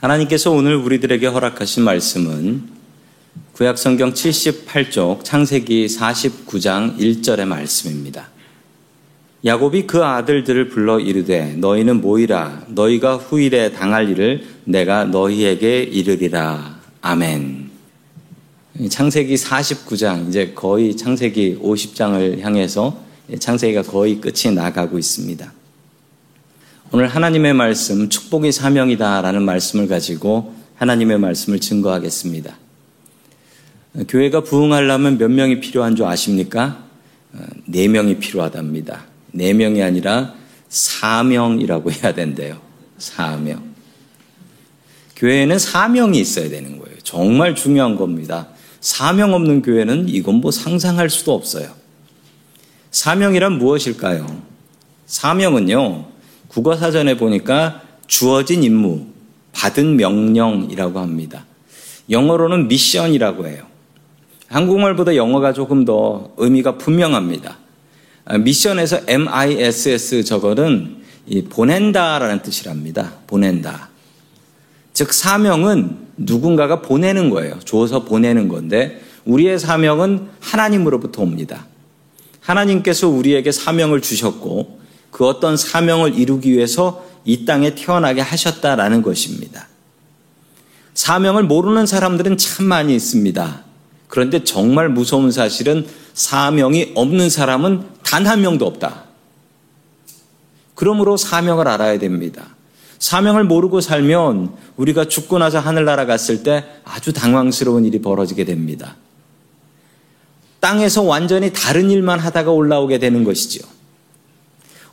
하나님께서 오늘 우리들에게 허락하신 말씀은 구약성경 78쪽 창세기 49장 1절의 말씀입니다. 야곱이 그 아들들을 불러 이르되 너희는 모이라 너희가 후일에 당할 일을 내가 너희에게 이르리라. 아멘. 창세기 49장 이제 거의 창세기 50장을 향해서 창세기가 거의 끝이 나가고 있습니다. 오늘 하나님의 말씀, 축복이 사명이다라는 말씀을 가지고 하나님의 말씀을 증거하겠습니다. 교회가 부흥하려면 몇 명이 필요한 줄 아십니까? 네 명이 필요하답니다. 네 명이 아니라 사명이라고 해야 된대요. 사명. 교회에는 사명이 있어야 되는 거예요. 정말 중요한 겁니다. 사명 없는 교회는 이건 뭐 상상할 수도 없어요. 사명이란 무엇일까요? 사명은요, 국어사전에 보니까 주어진 임무, 받은 명령이라고 합니다. 영어로는 미션이라고 해요. 한국말보다 영어가 조금 더 의미가 분명합니다. 아, 미션에서 MISS 저거는 보낸다라는 뜻이랍니다. 보낸다. 즉, 사명은 누군가가 보내는 거예요. 줘서 보내는 건데, 우리의 사명은 하나님으로부터 옵니다. 하나님께서 우리에게 사명을 주셨고, 그 어떤 사명을 이루기 위해서 이 땅에 태어나게 하셨다라는 것입니다. 사명을 모르는 사람들은 참 많이 있습니다. 그런데 정말 무서운 사실은 사명이 없는 사람은 단 한 명도 없다. 그러므로 사명을 알아야 됩니다. 사명을 모르고 살면 우리가 죽고 나서 하늘나라 갔을 때 아주 당황스러운 일이 벌어지게 됩니다. 땅에서 완전히 다른 일만 하다가 올라오게 되는 것이죠.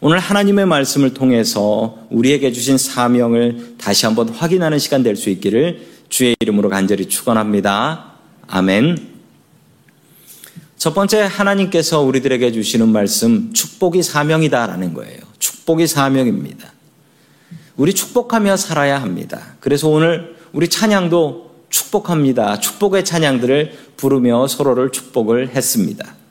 오늘 하나님의 말씀을 통해서 우리에게 주신 사명을 다시 한번 확인하는 시간 될 수 있기를 주의 이름으로 간절히 축원합니다. 아멘. 첫 번째 하나님께서 우리들에게 주시는 말씀 축복이 사명이다라는 거예요. 축복이 사명입니다. 우리 축복하며 살아야 합니다. 그래서 오늘 우리 찬양도 축복합니다. 축복의 찬양들을 부르며 서로를 축복을 했습니다.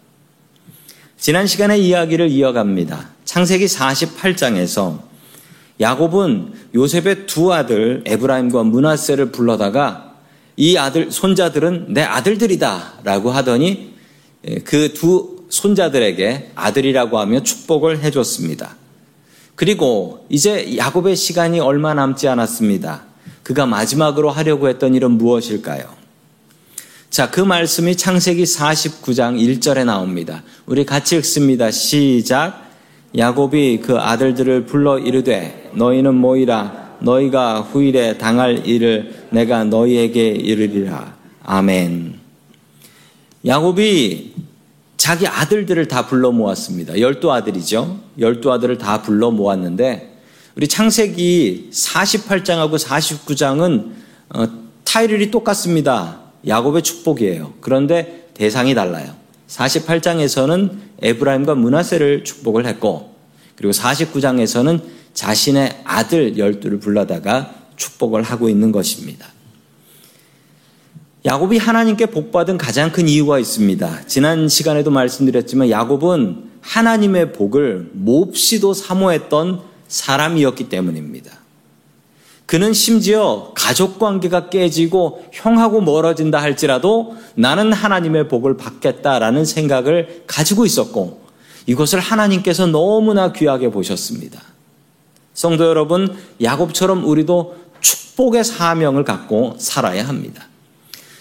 지난 시간에 이야기를 이어갑니다. 창세기 48장에서 야곱은 요셉의 두 아들 에브라임과 문하세를 불러다가 이 아들 손자들은 내 아들들이다라고 하더니 예, 그두 손자들에게 아들이라고 하며 축복을 해줬습니다. 그리고 이제 야곱의 시간이 얼마 남지 않았습니다. 그가 마지막으로 하려고 했던 일은 무엇일까요? 자, 그 말씀이 창세기 49장 1절에 나옵니다. 우리 같이 읽습니다. 시작. 야곱이 그 아들들을 불러 이르되 너희는 모이라 너희가 후일에 당할 일을 내가 너희에게 이르리라. 아멘. 야곱이 자기 아들들을 다 불러 모았습니다. 열두 아들이죠. 열두 아들을 다 불러 모았는데 우리 창세기 48장하고 49장은 어, 타이틀이 똑같습니다. 야곱의 축복이에요. 그런데 대상이 달라요. 48장에서는 에브라임과 문하세를 축복을 했고 그리고 49장에서는 자신의 아들 열두를 불러다가 축복을 하고 있는 것입니다. 야곱이 하나님께 복받은 가장 큰 이유가 있습니다. 지난 시간에도 말씀드렸지만 야곱은 하나님의 복을 몹시도 사모했던 사람이었기 때문입니다. 그는 심지어 가족 관계가 깨지고 형하고 멀어진다 할지라도 나는 하나님의 복을 받겠다라는 생각을 가지고 있었고 이것을 하나님께서 너무나 귀하게 보셨습니다. 성도 여러분, 야곱처럼 우리도 축복의 사명을 갖고 살아야 합니다.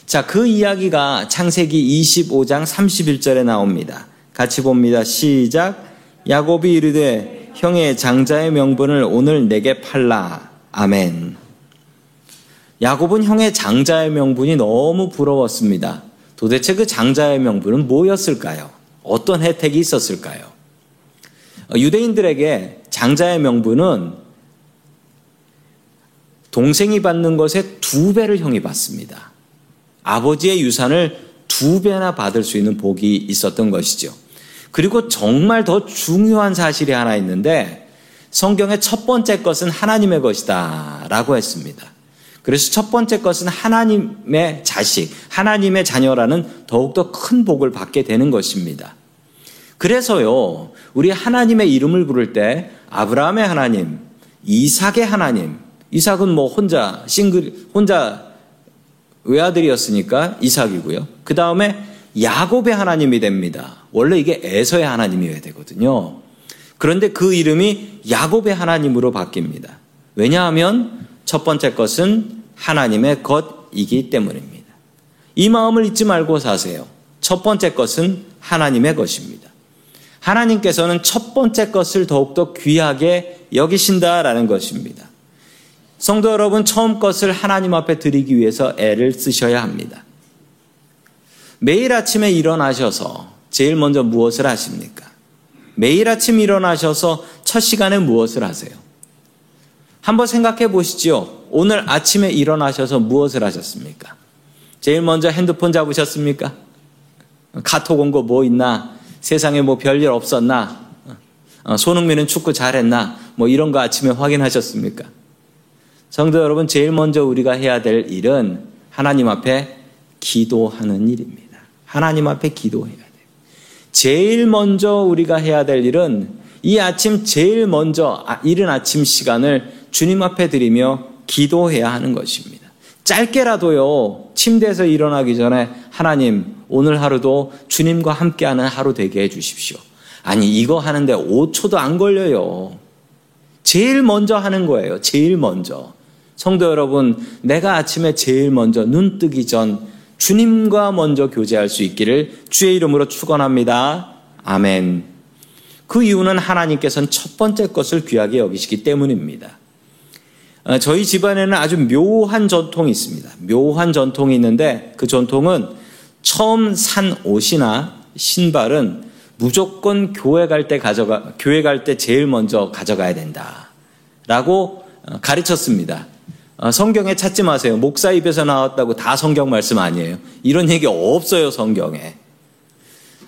자, 그 이야기가 창세기 25장 31절에 나옵니다. 같이 봅니다. 시작. 야곱이 이르되 형의 장자의 명분을 오늘 내게 팔라. 아멘. 야곱은 형의 장자의 명분이 너무 부러웠습니다. 도대체 그 장자의 명분은 뭐였을까요? 어떤 혜택이 있었을까요? 어, 유대인들에게 장자의 명분은 동생이 받는 것의 두 배를 형이 받습니다. 아버지의 유산을 두 배나 받을 수 있는 복이 있었던 것이죠. 그리고 정말 더 중요한 사실이 하나 있는데 성경의 첫 번째 것은 하나님의 것이다 라고 했습니다. 그래서 첫 번째 것은 하나님의 자식, 하나님의 자녀라는 더욱더 큰 복을 받게 되는 것입니다. 그래서요, 우리 하나님의 이름을 부를 때 아브라함의 하나님, 이삭의 하나님, 이삭은 뭐 혼자 싱글 혼자 외아들이었으니까 이삭이고요. 그 다음에 야곱의 하나님이 됩니다. 원래 이게 에서의 하나님이어야 되거든요. 그런데 그 이름이 야곱의 하나님으로 바뀝니다. 왜냐하면 첫 번째 것은 하나님의 것이기 때문입니다. 이 마음을 잊지 말고 사세요. 첫 번째 것은 하나님의 것입니다. 하나님께서는 첫 번째 것을 더욱더 귀하게 여기신다라는 것입니다. 성도 여러분, 처음 것을 하나님 앞에 드리기 위해서 애를 쓰셔야 합니다. 매일 아침에 일어나셔서 제일 먼저 무엇을 하십니까? 매일 아침 일어나셔서 첫 시간에 무엇을 하세요? 한번 생각해 보시죠. 오늘 아침에 일어나셔서 무엇을 하셨습니까? 제일 먼저 핸드폰 잡으셨습니까? 카톡 온 거 뭐 있나? 세상에 뭐 별일 없었나? 어, 손흥민은 축구 잘했나? 뭐 이런 거 아침에 확인하셨습니까? 성도 여러분, 제일 먼저 우리가 해야 될 일은 하나님 앞에 기도하는 일입니다. 하나님 앞에 기도해야 돼요. 제일 먼저 우리가 해야 될 일은 이 아침 제일 먼저 아, 이른 아침 시간을 주님 앞에 드리며 기도해야 하는 것입니다. 짧게라도요, 침대에서 일어나기 전에 하나님, 오늘 하루도 주님과 함께하는 하루 되게 해주십시오. 아니, 이거 하는데 5초도 안 걸려요. 제일 먼저 하는 거예요. 제일 먼저. 성도 여러분, 내가 아침에 제일 먼저 눈 뜨기 전 주님과 먼저 교제할 수 있기를 주의 이름으로 축원합니다. 아멘. 그 이유는 하나님께서는 첫 번째 것을 귀하게 여기시기 때문입니다. 어, 저희 집안에는 아주 묘한 전통이 있습니다. 묘한 전통이 있는데 그 전통은 처음 산 옷이나 신발은 무조건 교회 갈 때 가져가 교회 갈 때 제일 먼저 가져가야 된다라고 어, 가르쳤습니다. 어, 성경에 찾지 마세요. 목사 입에서 나왔다고 다 성경 말씀 아니에요. 이런 얘기 없어요, 성경에.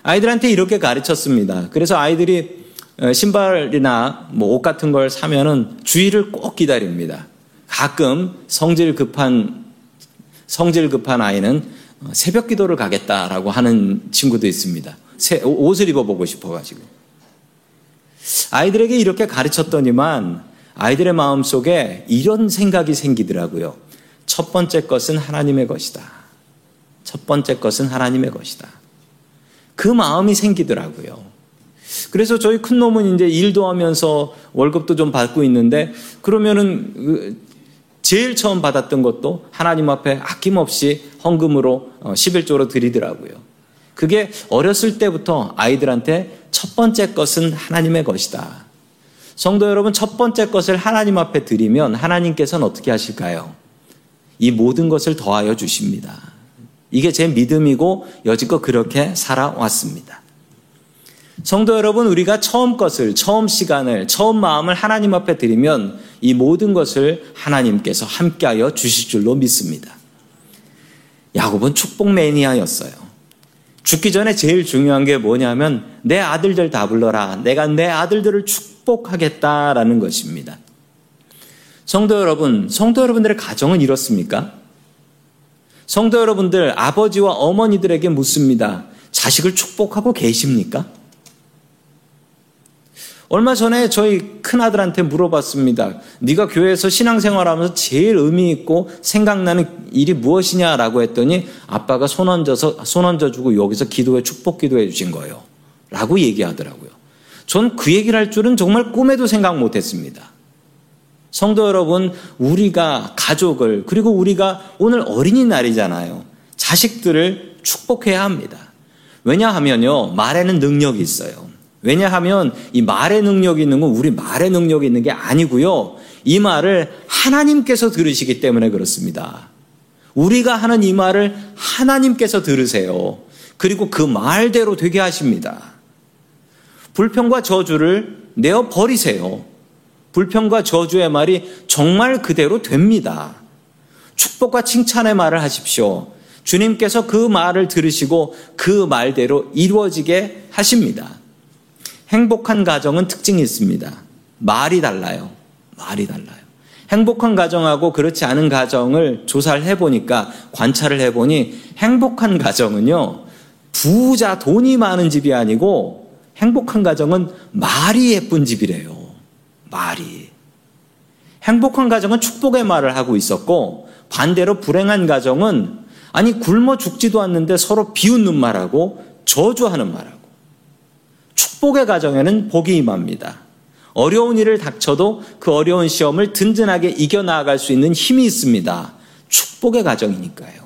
아이들한테 이렇게 가르쳤습니다. 그래서 아이들이 어, 신발이나 뭐 옷 같은 걸 사면은 주의를 꼭 기다립니다. 가끔 성질 급한 성질 급한 아이는 어, 새벽 기도를 가겠다라고 하는 친구도 있습니다. 옷을 입어보고 싶어가지고. 아이들에게 이렇게 가르쳤더니만 아이들의 마음 속에 이런 생각이 생기더라고요. 첫 번째 것은 하나님의 것이다. 첫 번째 것은 하나님의 것이다. 그 마음이 생기더라고요. 그래서 저희 큰 놈은 이제 일도 하면서 월급도 좀 받고 있는데 그러면은 그 제일 처음 받았던 것도 하나님 앞에 아낌없이 헌금으로 11조로 어, 드리더라고요. 그게 어렸을 때부터 아이들한테 첫 번째 것은 하나님의 것이다. 성도 여러분, 첫 번째 것을 하나님 앞에 드리면 하나님께서는 어떻게 하실까요? 이 모든 것을 더하여 주십니다. 이게 제 믿음이고 여지껏 그렇게 살아왔습니다. 성도 여러분, 우리가 처음 것을, 처음 시간을, 처음 마음을 하나님 앞에 드리면 이 모든 것을 하나님께서 함께하여 주실 줄로 믿습니다. 야곱은 축복 매니아였어요. 죽기 전에 제일 중요한 게 뭐냐면 내 아들들 다 불러라. 내가 내 아들들을 축 축복하겠다라는 것입니다. 성도 여러분, 성도 여러분들의 가정은 이렇습니까? 성도 여러분들, 아버지와 어머니들에게 묻습니다. 자식을 축복하고 계십니까? 얼마 전에 저희 큰아들한테 물어봤습니다. 네가 교회에서 신앙생활하면서 제일 의미 있고 생각나는 일이 무엇이냐라고 했더니 아빠가 손 얹어서 손 얹어 주고 여기서 기도해 축복 기도해 주신 거예요. 라고 얘기하더라고요. 전 그 얘기를 할 줄은 정말 꿈에도 생각 못 했습니다. 성도 여러분, 우리가 가족을, 그리고 우리가 오늘 어린이날이잖아요. 자식들을 축복해야 합니다. 왜냐하면요, 말에는 능력이 있어요. 왜냐하면 이 말의 능력이 있는 건 우리 말의 능력이 있는 게 아니고요. 이 말을 하나님께서 들으시기 때문에 그렇습니다. 우리가 하는 이 말을 하나님께서 들으세요. 그리고 그 말대로 되게 하십니다. 불평과 저주를 내어 버리세요. 불평과 저주의 말이 정말 그대로 됩니다. 축복과 칭찬의 말을 하십시오. 주님께서 그 말을 들으시고 그 말대로 이루어지게 하십니다. 행복한 가정은 특징이 있습니다. 말이 달라요. 말이 달라요. 행복한 가정하고 그렇지 않은 가정을 조사를 해보니까 관찰을 해보니 행복한 가정은요, 부자, 돈이 많은 집이 아니고 행복한 가정은 말이 예쁜 집이래요. 말이. 행복한 가정은 축복의 말을 하고 있었고 반대로 불행한 가정은 아니 굶어 죽지도 않는데 서로 비웃는 말하고 저주하는 말하고 축복의 가정에는 복이 임합니다. 어려운 일을 닥쳐도 그 어려운 시험을 든든하게 이겨나갈 수 있는 힘이 있습니다. 축복의 가정이니까요.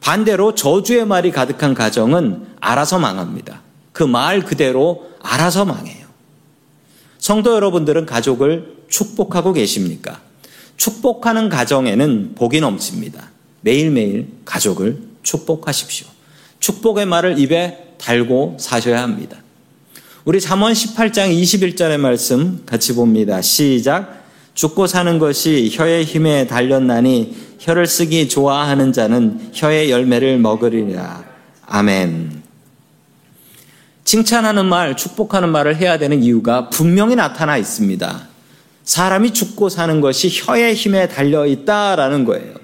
반대로 저주의 말이 가득한 가정은 알아서 망합니다. 그 말 그대로 알아서 망해요. 성도 여러분들은 가족을 축복하고 계십니까? 축복하는 가정에는 복이 넘칩니다. 매일매일 가족을 축복하십시오. 축복의 말을 입에 달고 사셔야 합니다. 우리 잠언 18장 21절의 말씀 같이 봅니다. 시작. 죽고 사는 것이 혀의 힘에 달렸나니 혀를 쓰기 좋아하는 자는 혀의 열매를 먹으리라. 아멘. 칭찬하는 말, 축복하는 말을 해야 되는 이유가 분명히 나타나 있습니다. 사람이 죽고 사는 것이 혀의 힘에 달려 있다라는 거예요.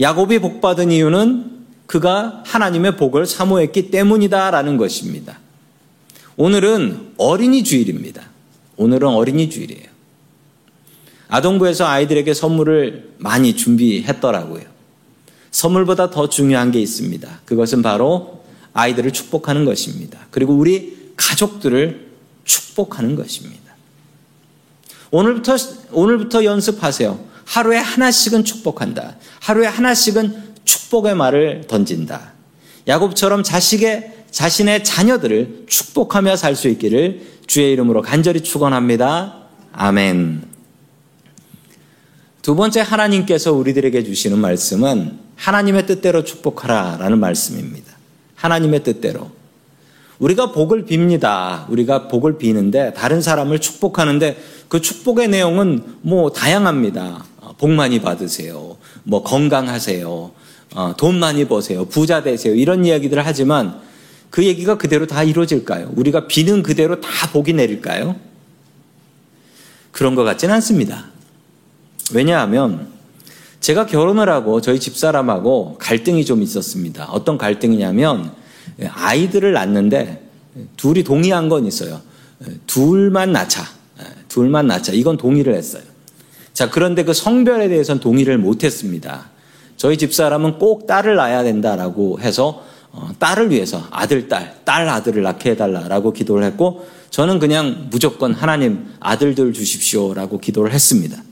야곱이 복받은 이유는 그가 하나님의 복을 사모했기 때문이다라는 것입니다. 오늘은 어린이 주일입니다. 오늘은 어린이 주일이에요. 아동부에서 아이들에게 선물을 많이 준비했더라고요. 선물보다 더 중요한 게 있습니다. 그것은 바로 아이들을 축복하는 것입니다. 그리고 우리 가족들을 축복하는 것입니다. 오늘부터, 오늘부터 연습하세요. 하루에 하나씩은 축복한다. 하루에 하나씩은 축복의 말을 던진다. 야곱처럼 자식의 자신의 자녀들을 축복하며 살 수 있기를 주의 이름으로 간절히 축원합니다. 아멘. 두 번째 하나님께서 우리들에게 주시는 말씀은 하나님의 뜻대로 축복하라 라는 말씀입니다. 하나님의 뜻대로. 우리가 복을 빕니다. 우리가 복을 비는데 다른 사람을 축복하는데 그 축복의 내용은 뭐 다양합니다. 복 많이 받으세요. 뭐 건강하세요. 어, 돈 많이 버세요. 부자 되세요. 이런 이야기들을 하지만 그 얘기가 그대로 다 이루어질까요? 우리가 비는 그대로 다 복이 내릴까요? 그런 것 같지는 않습니다. 왜냐하면 제가 결혼을 하고 저희 집사람하고 갈등이 좀 있었습니다. 어떤 갈등이냐면 아이들을 낳는데 둘이 동의한 건 있어요. 둘만 낳자. 둘만 낳자. 이건 동의를 했어요. 자, 그런데 그 성별에 대해서는 동의를 못 했습니다. 저희 집사람은 꼭 딸을 낳아야 된다라고 해서 어, 딸을 위해서 아들, 딸, 딸, 아들을 낳게 해달라라고 기도를 했고 저는 그냥 무조건 하나님 아들들 주십시오라고 기도를 했습니다.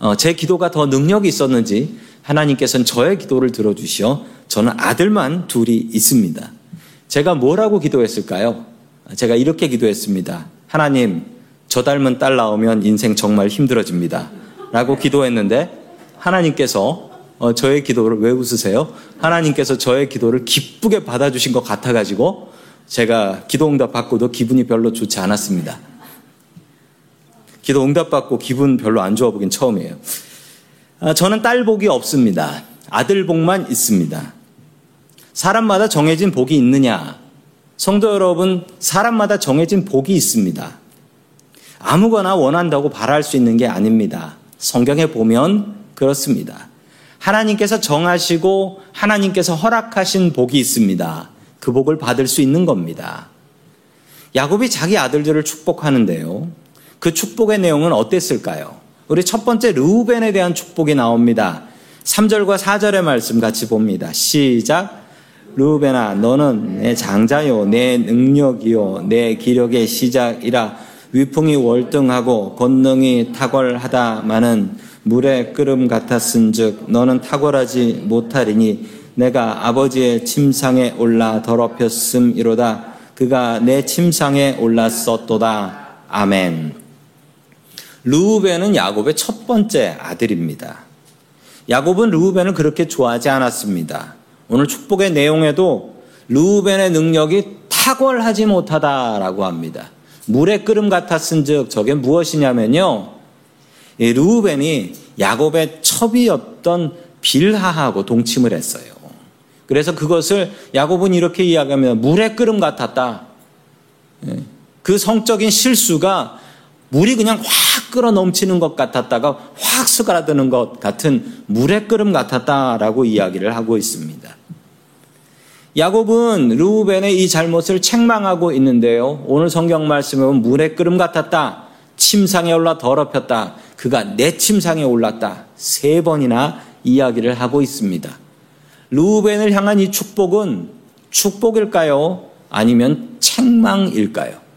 어, 제 기도가 더 능력이 있었는지 하나님께서는 저의 기도를 들어주시어 저는 아들만 둘이 있습니다. 제가 뭐라고 기도했을까요? 제가 이렇게 기도했습니다. 하나님, 저 닮은 딸 나오면 인생 정말 힘들어집니다. 라고 기도했는데 하나님께서 어, 저의 기도를 왜 웃으세요? 하나님께서 저의 기도를 기쁘게 받아주신 것 같아가지고 제가 기도 응답 받고도 기분이 별로 좋지 않았습니다. 기도 응답 받고 기분 별로 안 좋아 보긴 처음이에요. 아, 저는 딸 복이 없습니다. 아들 복만 있습니다. 사람마다 정해진 복이 있느냐? 성도 여러분, 사람마다 정해진 복이 있습니다. 아무거나 원한다고 바랄 수 있는 게 아닙니다. 성경에 보면 그렇습니다. 하나님께서 정하시고 하나님께서 허락하신 복이 있습니다. 그 복을 받을 수 있는 겁니다. 야곱이 자기 아들들을 축복하는데요. 그 축복의 내용은 어땠을까요? 우리 첫 번째 르우벤에 대한 축복이 나옵니다. 3절과 4절의 말씀 같이 봅니다. 시작. 르우벤아 너는 내 장자요 내 능력이요 내 기력의 시작이라 위풍이 월등하고 권능이 탁월하다마는 물의 끓음 같았은즉 너는 탁월하지 못하리니 내가 아버지의 침상에 올라 더럽혔음이로다 그가 내 침상에 올랐었도다 아멘 르우벤은 야곱의 첫 번째 아들입니다. 야곱은 르우벤을 그렇게 좋아하지 않았습니다. 오늘 축복의 내용에도 르우벤의 능력이 탁월하지 못하다라고 합니다. 물의 끓음 같았은즉 저게 무엇이냐면요. 르우벤이 야곱의 첩이었던 빌하하고 동침을 했어요. 그래서 그것을 야곱은 이렇게 이야기합니다. 물의 끓음 같았다. 예. 그 성적인 실수가 물이 그냥 확 끓어 넘치는 것 같았다가 확 스가라드는 것 같은 물의 끓음 같았다라고 이야기를 하고 있습니다. 야곱은 루벤의 이 잘못을 책망하고 있는데요. 오늘 성경 말씀에 보면 물의 끓음 같았다. 침상에 올라 더럽혔다. 그가 내 침상에 올랐다. 세 번이나 이야기를 하고 있습니다. 루벤을 향한 이 축복은 축복일까요? 아니면 책망일까요?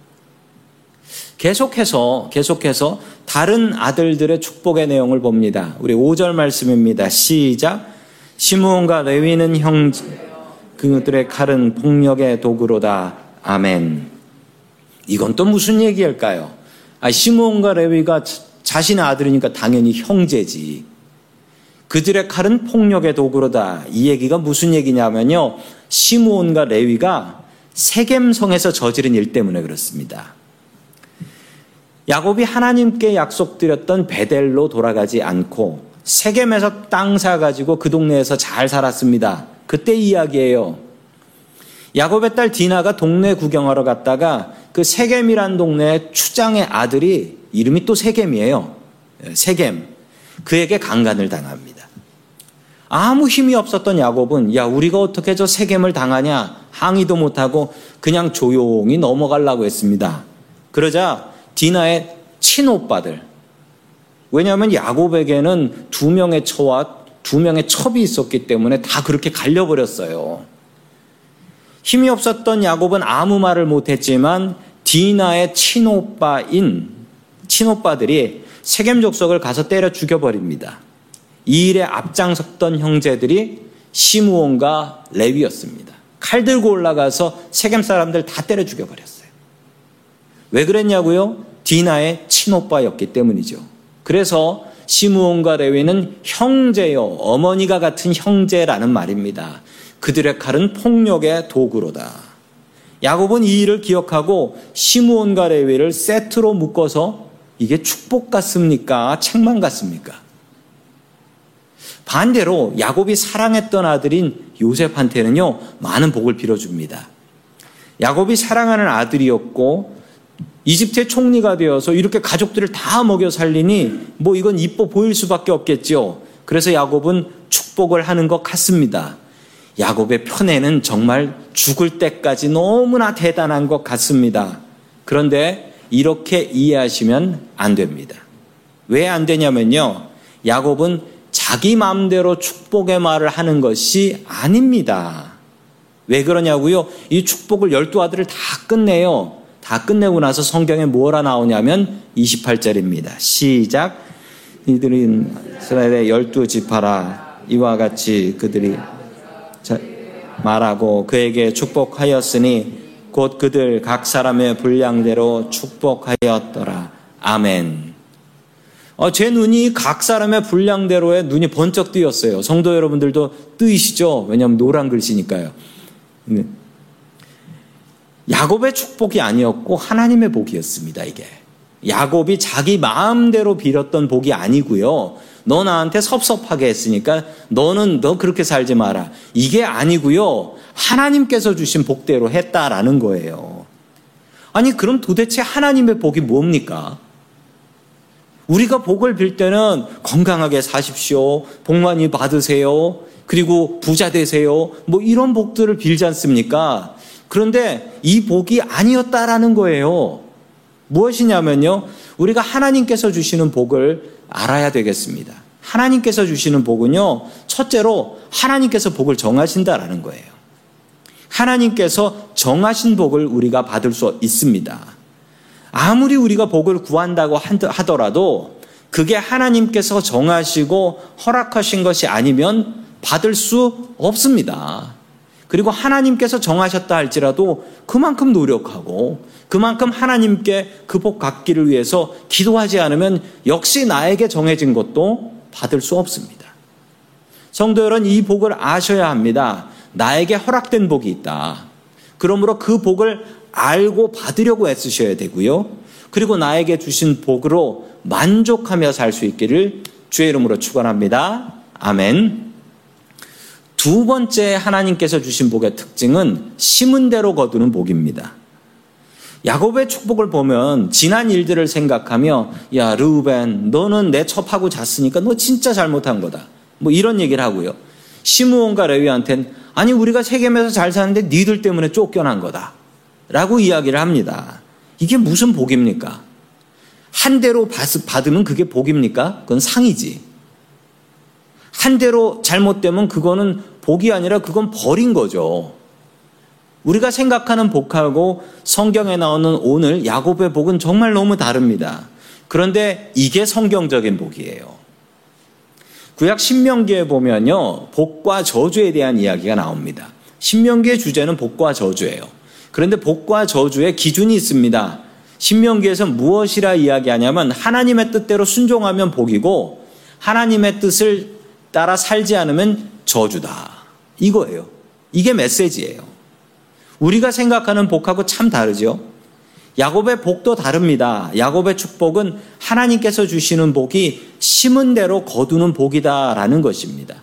계속해서 계속해서 다른 아들들의 축복의 내용을 봅니다. 우리 5절 말씀입니다. 시작. 시므온과 레위는 형제 그들의 칼은 폭력의 도구로다. 아멘. 이건 또 무슨 얘기일까요? 아, 시므온과 레위가 자신의 아들이니까 당연히 형제지. 그들의 칼은 폭력의 도구로다. 이 얘기가 무슨 얘기냐면요. 시므온과 레위가 세겜성에서 저지른 일 때문에 그렇습니다. 야곱이 하나님께 약속드렸던 베델로 돌아가지 않고 세겜에서 땅 사가지고 그 동네에서 잘 살았습니다. 그때 이야기예요. 야곱의 딸 디나가 동네 구경하러 갔다가 그 세겜이란 동네 추장의 아들이 이름이 또 세겜이에요. 예, 세겜. 그에게 강간을 당합니다. 아무 힘이 없었던 야곱은 야 우리가 어떻게 저 세겜을 당하냐 항의도 못하고 그냥 조용히 넘어가려고 했습니다. 그러자 디나의 친오빠들. 왜냐하면 야곱에게는 두 명의 처와 두 명의 첩이 있었기 때문에 다 그렇게 갈려버렸어요. 힘이 없었던 야곱은 아무 말을 못했지만 디나의 친오빠인 친오빠들이 세겜 족속을 가서 때려 죽여버립니다. 이 일에 앞장섰던 형제들이 시무온과 레위였습니다. 칼 들고 올라가서 세겜 사람들 다 때려 죽여버렸어요. 왜 그랬냐고요? 디나의 친오빠였기 때문이죠. 그래서 시므온과 레위는 형제요, 어머니가 같은 형제라는 말입니다. 그들의 칼은 폭력의 도구로다. 야곱은 이 일을 기억하고 시므온과 레위를 세트로 묶어서 이게 축복 같습니까? 책망 같습니까? 반대로 야곱이 사랑했던 아들인 요셉한테는요, 많은 복을 빌어줍니다. 야곱이 사랑하는 아들이었고, 이집트의 총리가 되어서 이렇게 가족들을 다 먹여 살리니 뭐 이건 이뻐 보일 수밖에 없겠죠. 그래서 야곱은 축복을 하는 것 같습니다. 야곱의 편애는 정말 죽을 때까지 너무나 대단한 것 같습니다. 그런데 이렇게 이해하시면 안 됩니다. 왜 안 되냐면요. 야곱은 자기 마음대로 축복의 말을 하는 것이 아닙니다. 왜 그러냐고요? 이 축복을 열두 아들을 다 끝내요. 다 끝내고 나서 성경에 뭐라 나오냐면 28절입니다. 시작. 이들은 이스라엘의 열두 지파라 이와 같이 그들이 말하고 그에게 축복하였으니 곧 그들 각 사람의 분량대로 축복하였더라. 아멘. 어, 제 눈이 각 사람의 분량대로의 눈이 번쩍 뜨였어요. 성도 여러분들도 뜨이시죠? 왜냐하면 노란 글씨니까요. 네. 야곱의 축복이 아니었고 하나님의 복이었습니다, 이게. 야곱이 자기 마음대로 빌었던 복이 아니고요. 너 나한테 섭섭하게 했으니까 너는 너 그렇게 살지 마라. 이게 아니고요. 하나님께서 주신 복대로 했다라는 거예요. 아니 그럼 도대체 하나님의 복이 뭡니까? 우리가 복을 빌 때는 건강하게 사십시오. 복 많이 받으세요. 그리고 부자 되세요. 뭐 이런 복들을 빌지 않습니까? 그런데 이 복이 아니었다라는 거예요. 무엇이냐면요. 우리가 하나님께서 주시는 복을 알아야 되겠습니다. 하나님께서 주시는 복은요. 첫째로 하나님께서 복을 정하신다라는 거예요. 하나님께서 정하신 복을 우리가 받을 수 있습니다. 아무리 우리가 복을 구한다고 하더라도 그게 하나님께서 정하시고 허락하신 것이 아니면 받을 수 없습니다. 그리고 하나님께서 정하셨다 할지라도 그만큼 노력하고 그만큼 하나님께 그 복 갖기를 위해서 기도하지 않으면 역시 나에게 정해진 것도 받을 수 없습니다. 성도 여러분, 이 복을 아셔야 합니다. 나에게 허락된 복이 있다. 그러므로 그 복을 알고 받으려고 애쓰셔야 되고요. 그리고 나에게 주신 복으로 만족하며 살 수 있기를 주의 이름으로 축원합니다. 아멘. 두 번째 하나님께서 주신 복의 특징은 심은 대로 거두는 복입니다. 야곱의 축복을 보면 지난 일들을 생각하며 야 르우벤 너는 내 첩하고 잤으니까 너 진짜 잘못한 거다. 뭐 이런 얘기를 하고요. 시므온과 레위한테는 아니 우리가 세겜에서 잘 사는데 니들 때문에 쫓겨난 거다. 라고 이야기를 합니다. 이게 무슨 복입니까? 한 대로 받으면 그게 복입니까? 그건 상이지. 한 대로 잘못되면 그거는 복이 아니라 그건 버린 거죠. 우리가 생각하는 복하고 성경에 나오는 오늘 야곱의 복은 정말 너무 다릅니다. 그런데 이게 성경적인 복이에요. 구약 신명기에 보면요. 복과 저주에 대한 이야기가 나옵니다. 신명기의 주제는 복과 저주예요. 그런데 복과 저주의 기준이 있습니다. 신명기에서 무엇이라 이야기하냐면 하나님의 뜻대로 순종하면 복이고 하나님의 뜻을 따라 살지 않으면 저주다. 이거예요. 이게 메시지예요. 우리가 생각하는 복하고 참 다르죠. 야곱의 복도 다릅니다. 야곱의 축복은 하나님께서 주시는 복이 심은 대로 거두는 복이다라는 것입니다.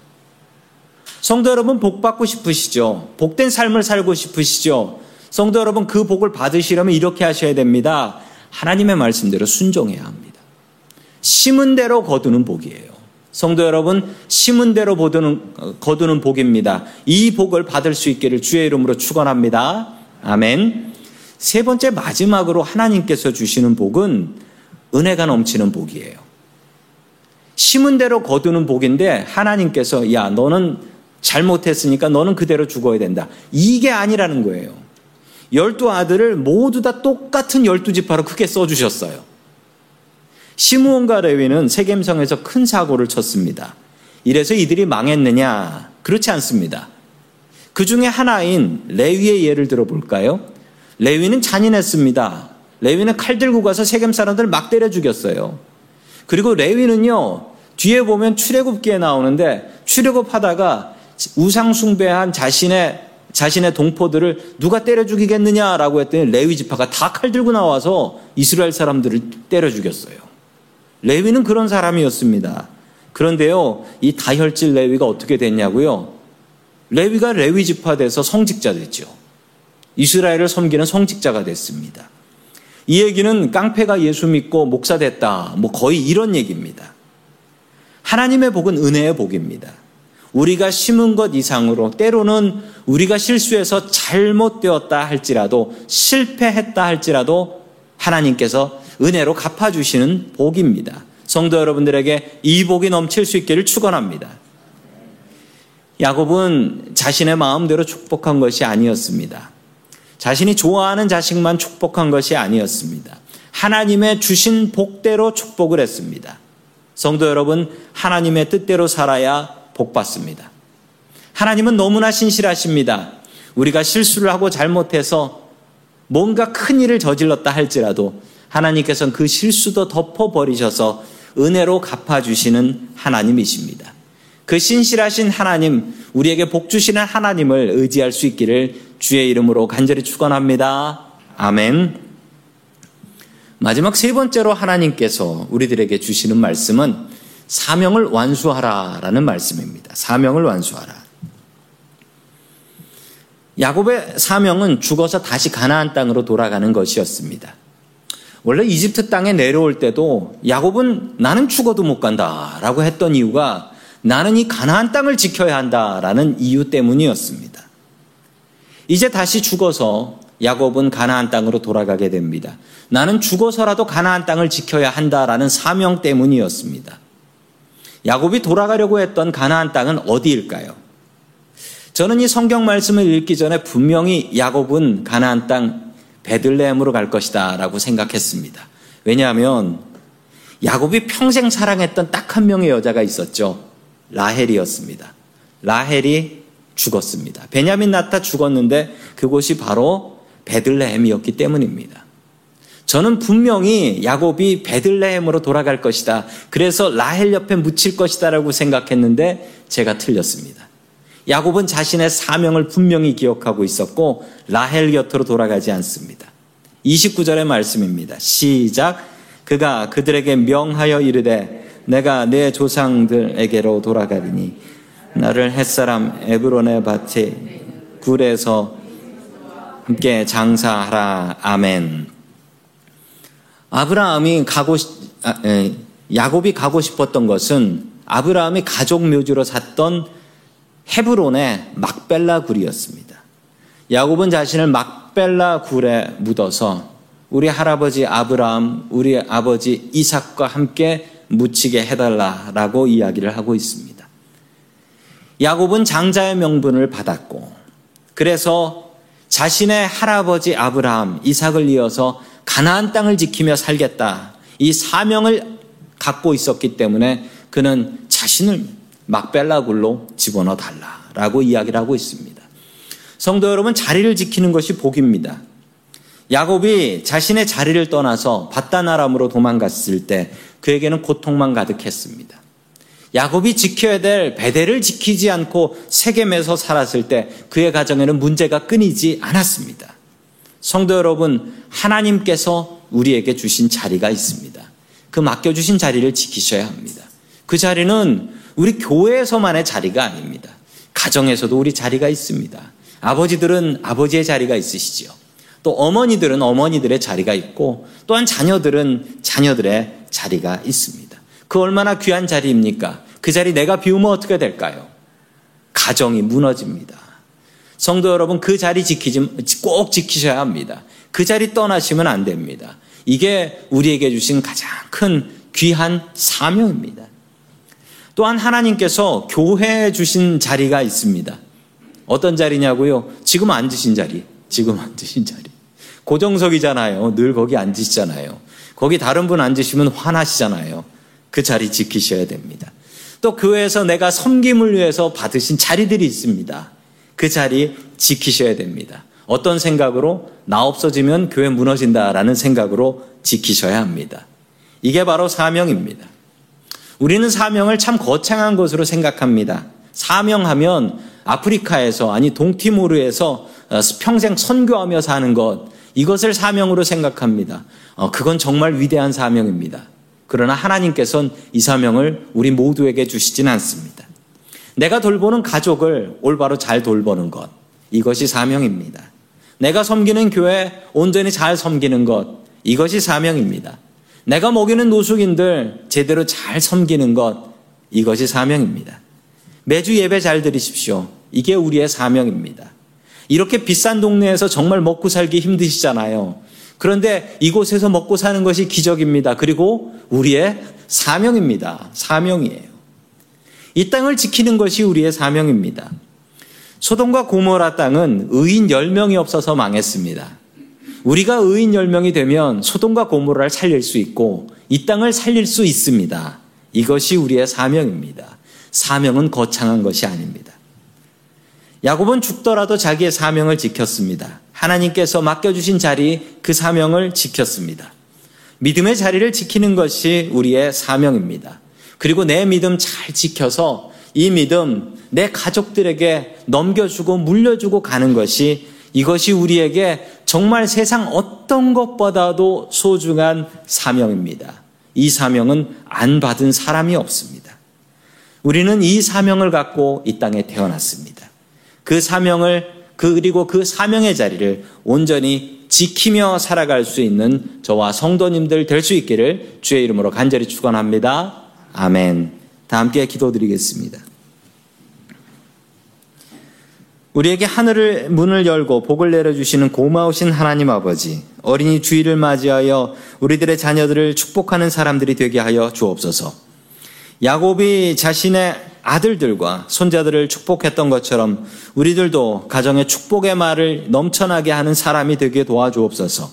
성도 여러분 복 받고 싶으시죠? 복된 삶을 살고 싶으시죠? 성도 여러분 그 복을 받으시려면 이렇게 하셔야 됩니다. 하나님의 말씀대로 순종해야 합니다. 심은 대로 거두는 복이에요. 성도 여러분, 심은 대로 거두는, 거두는 복입니다. 이 복을 받을 수 있기를 주의 이름으로 축원합니다. 아멘. 세 번째 마지막으로 하나님께서 주시는 복은 은혜가 넘치는 복이에요. 심은 대로 거두는 복인데 하나님께서 야 너는 잘못했으니까 너는 그대로 죽어야 된다. 이게 아니라는 거예요. 열두 아들을 모두 다 똑같은 열두 지파로 크게 써주셨어요. 시므온과 레위는 세겜성에서 큰 사고를 쳤습니다. 이래서 이들이 망했느냐? 그렇지 않습니다. 그 중에 하나인 레위의 예를 들어볼까요? 레위는 잔인했습니다. 레위는 칼 들고 가서 세겜 사람들 막 때려 죽였어요. 그리고 레위는요, 뒤에 보면 출애굽기에 나오는데 출애굽하다가 우상 숭배한 자신의 자신의 동포들을 누가 때려 죽이겠느냐라고 했더니 레위 지파가 다 칼 들고 나와서 이스라엘 사람들을 때려 죽였어요. 레위는 그런 사람이었습니다. 그런데요, 이 다혈질 레위가 어떻게 됐냐고요? 레위가 레위 지파 돼서 성직자 됐죠. 이스라엘을 섬기는 성직자가 됐습니다. 이 얘기는 깡패가 예수 믿고 목사 됐다. 뭐 거의 이런 얘기입니다. 하나님의 복은 은혜의 복입니다. 우리가 심은 것 이상으로 때로는 우리가 실수해서 잘못되었다 할지라도 실패했다 할지라도 하나님께서 은혜로 갚아주시는 복입니다. 성도 여러분들에게 이 복이 넘칠 수 있기를 축원합니다. 야곱은 자신의 마음대로 축복한 것이 아니었습니다. 자신이 좋아하는 자식만 축복한 것이 아니었습니다. 하나님의 주신 복대로 축복을 했습니다. 성도 여러분, 하나님의 뜻대로 살아야 복 받습니다. 하나님은 너무나 신실하십니다. 우리가 실수를 하고 잘못해서 뭔가 큰 일을 저질렀다 할지라도 하나님께서는 그 실수도 덮어버리셔서 은혜로 갚아주시는 하나님이십니다. 그 신실하신 하나님, 우리에게 복 주시는 하나님을 의지할 수 있기를 주의 이름으로 간절히 축원합니다. 아멘. 마지막 세 번째로 하나님께서 우리들에게 주시는 말씀은 사명을 완수하라라는 말씀입니다. 사명을 완수하라. 야곱의 사명은 죽어서 다시 가나안 땅으로 돌아가는 것이었습니다. 원래 이집트 땅에 내려올 때도 야곱은 나는 죽어도 못 간다라고 했던 이유가 나는 이 가나안 땅을 지켜야 한다라는 이유 때문이었습니다. 이제 다시 죽어서 야곱은 가나안 땅으로 돌아가게 됩니다. 나는 죽어서라도 가나안 땅을 지켜야 한다라는 사명 때문이었습니다. 야곱이 돌아가려고 했던 가나안 땅은 어디일까요? 저는 이 성경 말씀을 읽기 전에 분명히 야곱은 가나안 땅 베들레헴으로 갈 것이다라고 생각했습니다. 왜냐하면 야곱이 평생 사랑했던 딱 한 명의 여자가 있었죠. 라헬이었습니다. 라헬이 죽었습니다. 베냐민 나타 죽었는데 그곳이 바로 베들레헴이었기 때문입니다. 저는 분명히 야곱이 베들레헴으로 돌아갈 것이다. 그래서 라헬 옆에 묻힐 것이다라고 생각했는데 제가 틀렸습니다. 야곱은 자신의 사명을 분명히 기억하고 있었고 라헬 곁으로 돌아가지 않습니다. 29절의 말씀입니다. 시작. 그가 그들에게 명하여 이르되 내가 내 조상들에게로 돌아가리니 나를 햇사람 에브론의 밭에 굴에서 함께 장사하라. 아멘. 아브라함이 가고 아, 에, 야곱이 가고 싶었던 것은 아브라함이 가족 묘지로 샀던 헤브론의 막벨라 굴이었습니다. 야곱은 자신을 막벨라 굴에 묻어서 우리 할아버지 아브라함, 우리 아버지 이삭과 함께 묻히게 해달라라고 이야기를 하고 있습니다. 야곱은 장자의 명분을 받았고, 그래서 자신의 할아버지 아브라함, 이삭을 이어서 가나안 땅을 지키며 살겠다. 이 사명을 갖고 있었기 때문에 그는 자신을 막벨라 굴로 집어넣어 달라라고 이야기를 하고 있습니다. 성도 여러분, 자리를 지키는 것이 복입니다. 야곱이 자신의 자리를 떠나서 바다나람으로 도망갔을 때 그에게는 고통만 가득했습니다. 야곱이 지켜야 될 베델을 지키지 않고 세겜에서 살았을 때 그의 가정에는 문제가 끊이지 않았습니다. 성도 여러분, 하나님께서 우리에게 주신 자리가 있습니다. 그 맡겨주신 자리를 지키셔야 합니다. 그 자리는 우리 교회에서만의 자리가 아닙니다. 가정에서도 우리 자리가 있습니다. 아버지들은 아버지의 자리가 있으시지요. 또 어머니들은 어머니들의 자리가 있고 또한 자녀들은 자녀들의 자리가 있습니다. 그 얼마나 귀한 자리입니까? 그 자리 내가 비우면 어떻게 될까요? 가정이 무너집니다. 성도 여러분 그 자리 지키지 꼭 지키셔야 합니다. 그 자리 떠나시면 안 됩니다. 이게 우리에게 주신 가장 큰 귀한 사명입니다. 또한 하나님께서 교회에 주신 자리가 있습니다. 어떤 자리냐고요? 지금 앉으신 자리. 지금 앉으신 자리. 고정석이잖아요. 늘 거기 앉으시잖아요. 거기 다른 분 앉으시면 화나시잖아요. 그 자리 지키셔야 됩니다. 또 교회에서 내가 섬김을 위해서 받으신 자리들이 있습니다. 그 자리 지키셔야 됩니다. 어떤 생각으로 나 없어지면 교회 무너진다라는 생각으로 지키셔야 합니다. 이게 바로 사명입니다. 우리는 사명을 참 거창한 것으로 생각합니다. 사명하면 아프리카에서 아니 동티모르에서 어, 평생 선교하며 사는 것 이것을 사명으로 생각합니다. 어, 그건 정말 위대한 사명입니다. 그러나 하나님께서는 이 사명을 우리 모두에게 주시진 않습니다. 내가 돌보는 가족을 올바로 잘 돌보는 것 이것이 사명입니다. 내가 섬기는 교회 온전히 잘 섬기는 것 이것이 사명입니다. 내가 먹이는 노숙인들 제대로 잘 섬기는 것 이것이 사명입니다. 매주 예배 잘 드리십시오. 이게 우리의 사명입니다. 이렇게 비싼 동네에서 정말 먹고 살기 힘드시잖아요. 그런데 이곳에서 먹고 사는 것이 기적입니다. 그리고 우리의 사명입니다. 사명이에요. 이 땅을 지키는 것이 우리의 사명입니다. 소돔과 고모라 땅은 의인 10명이 없어서 망했습니다. 우리가 의인 10명이 되면 소돔과 고모라를 살릴 수 있고 이 땅을 살릴 수 있습니다. 이것이 우리의 사명입니다. 사명은 거창한 것이 아닙니다. 야곱은 죽더라도 자기의 사명을 지켰습니다. 하나님께서 맡겨주신 자리 그 사명을 지켰습니다. 믿음의 자리를 지키는 것이 우리의 사명입니다. 그리고 내 믿음 잘 지켜서 이 믿음 내 가족들에게 넘겨주고 물려주고 가는 것이 이것이 우리에게 정말 세상 어떤 것보다도 소중한 사명입니다. 이 사명은 안 받은 사람이 없습니다. 우리는 이 사명을 갖고 이 땅에 태어났습니다. 그 사명을 그리고 그 사명의 자리를 온전히 지키며 살아갈 수 있는 저와 성도님들 될 수 있기를 주의 이름으로 간절히 축원합니다. 아멘. 다 함께 기도드리겠습니다. 우리에게 하늘을 문을 열고 복을 내려 주시는 고마우신 하나님 아버지, 어린이 주일을 맞이하여 우리들의 자녀들을 축복하는 사람들이 되게 하여 주옵소서. 야곱이 자신의 아들들과 손자들을 축복했던 것처럼 우리들도 가정의 축복의 말을 넘쳐나게 하는 사람이 되게 도와주옵소서.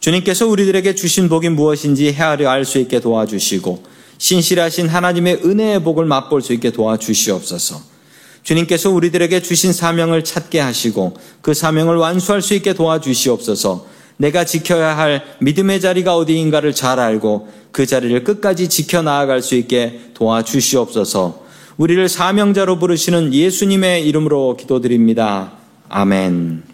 주님께서 우리들에게 주신 복이 무엇인지 헤아려 알 수 있게 도와주시고 신실하신 하나님의 은혜의 복을 맛볼 수 있게 도와주시옵소서. 주님께서 우리들에게 주신 사명을 찾게 하시고 그 사명을 완수할 수 있게 도와주시옵소서. 내가 지켜야 할 믿음의 자리가 어디인가를 잘 알고 그 자리를 끝까지 지켜 나아갈 수 있게 도와주시옵소서. 우리를 사명자로 부르시는 예수님의 이름으로 기도드립니다. 아멘.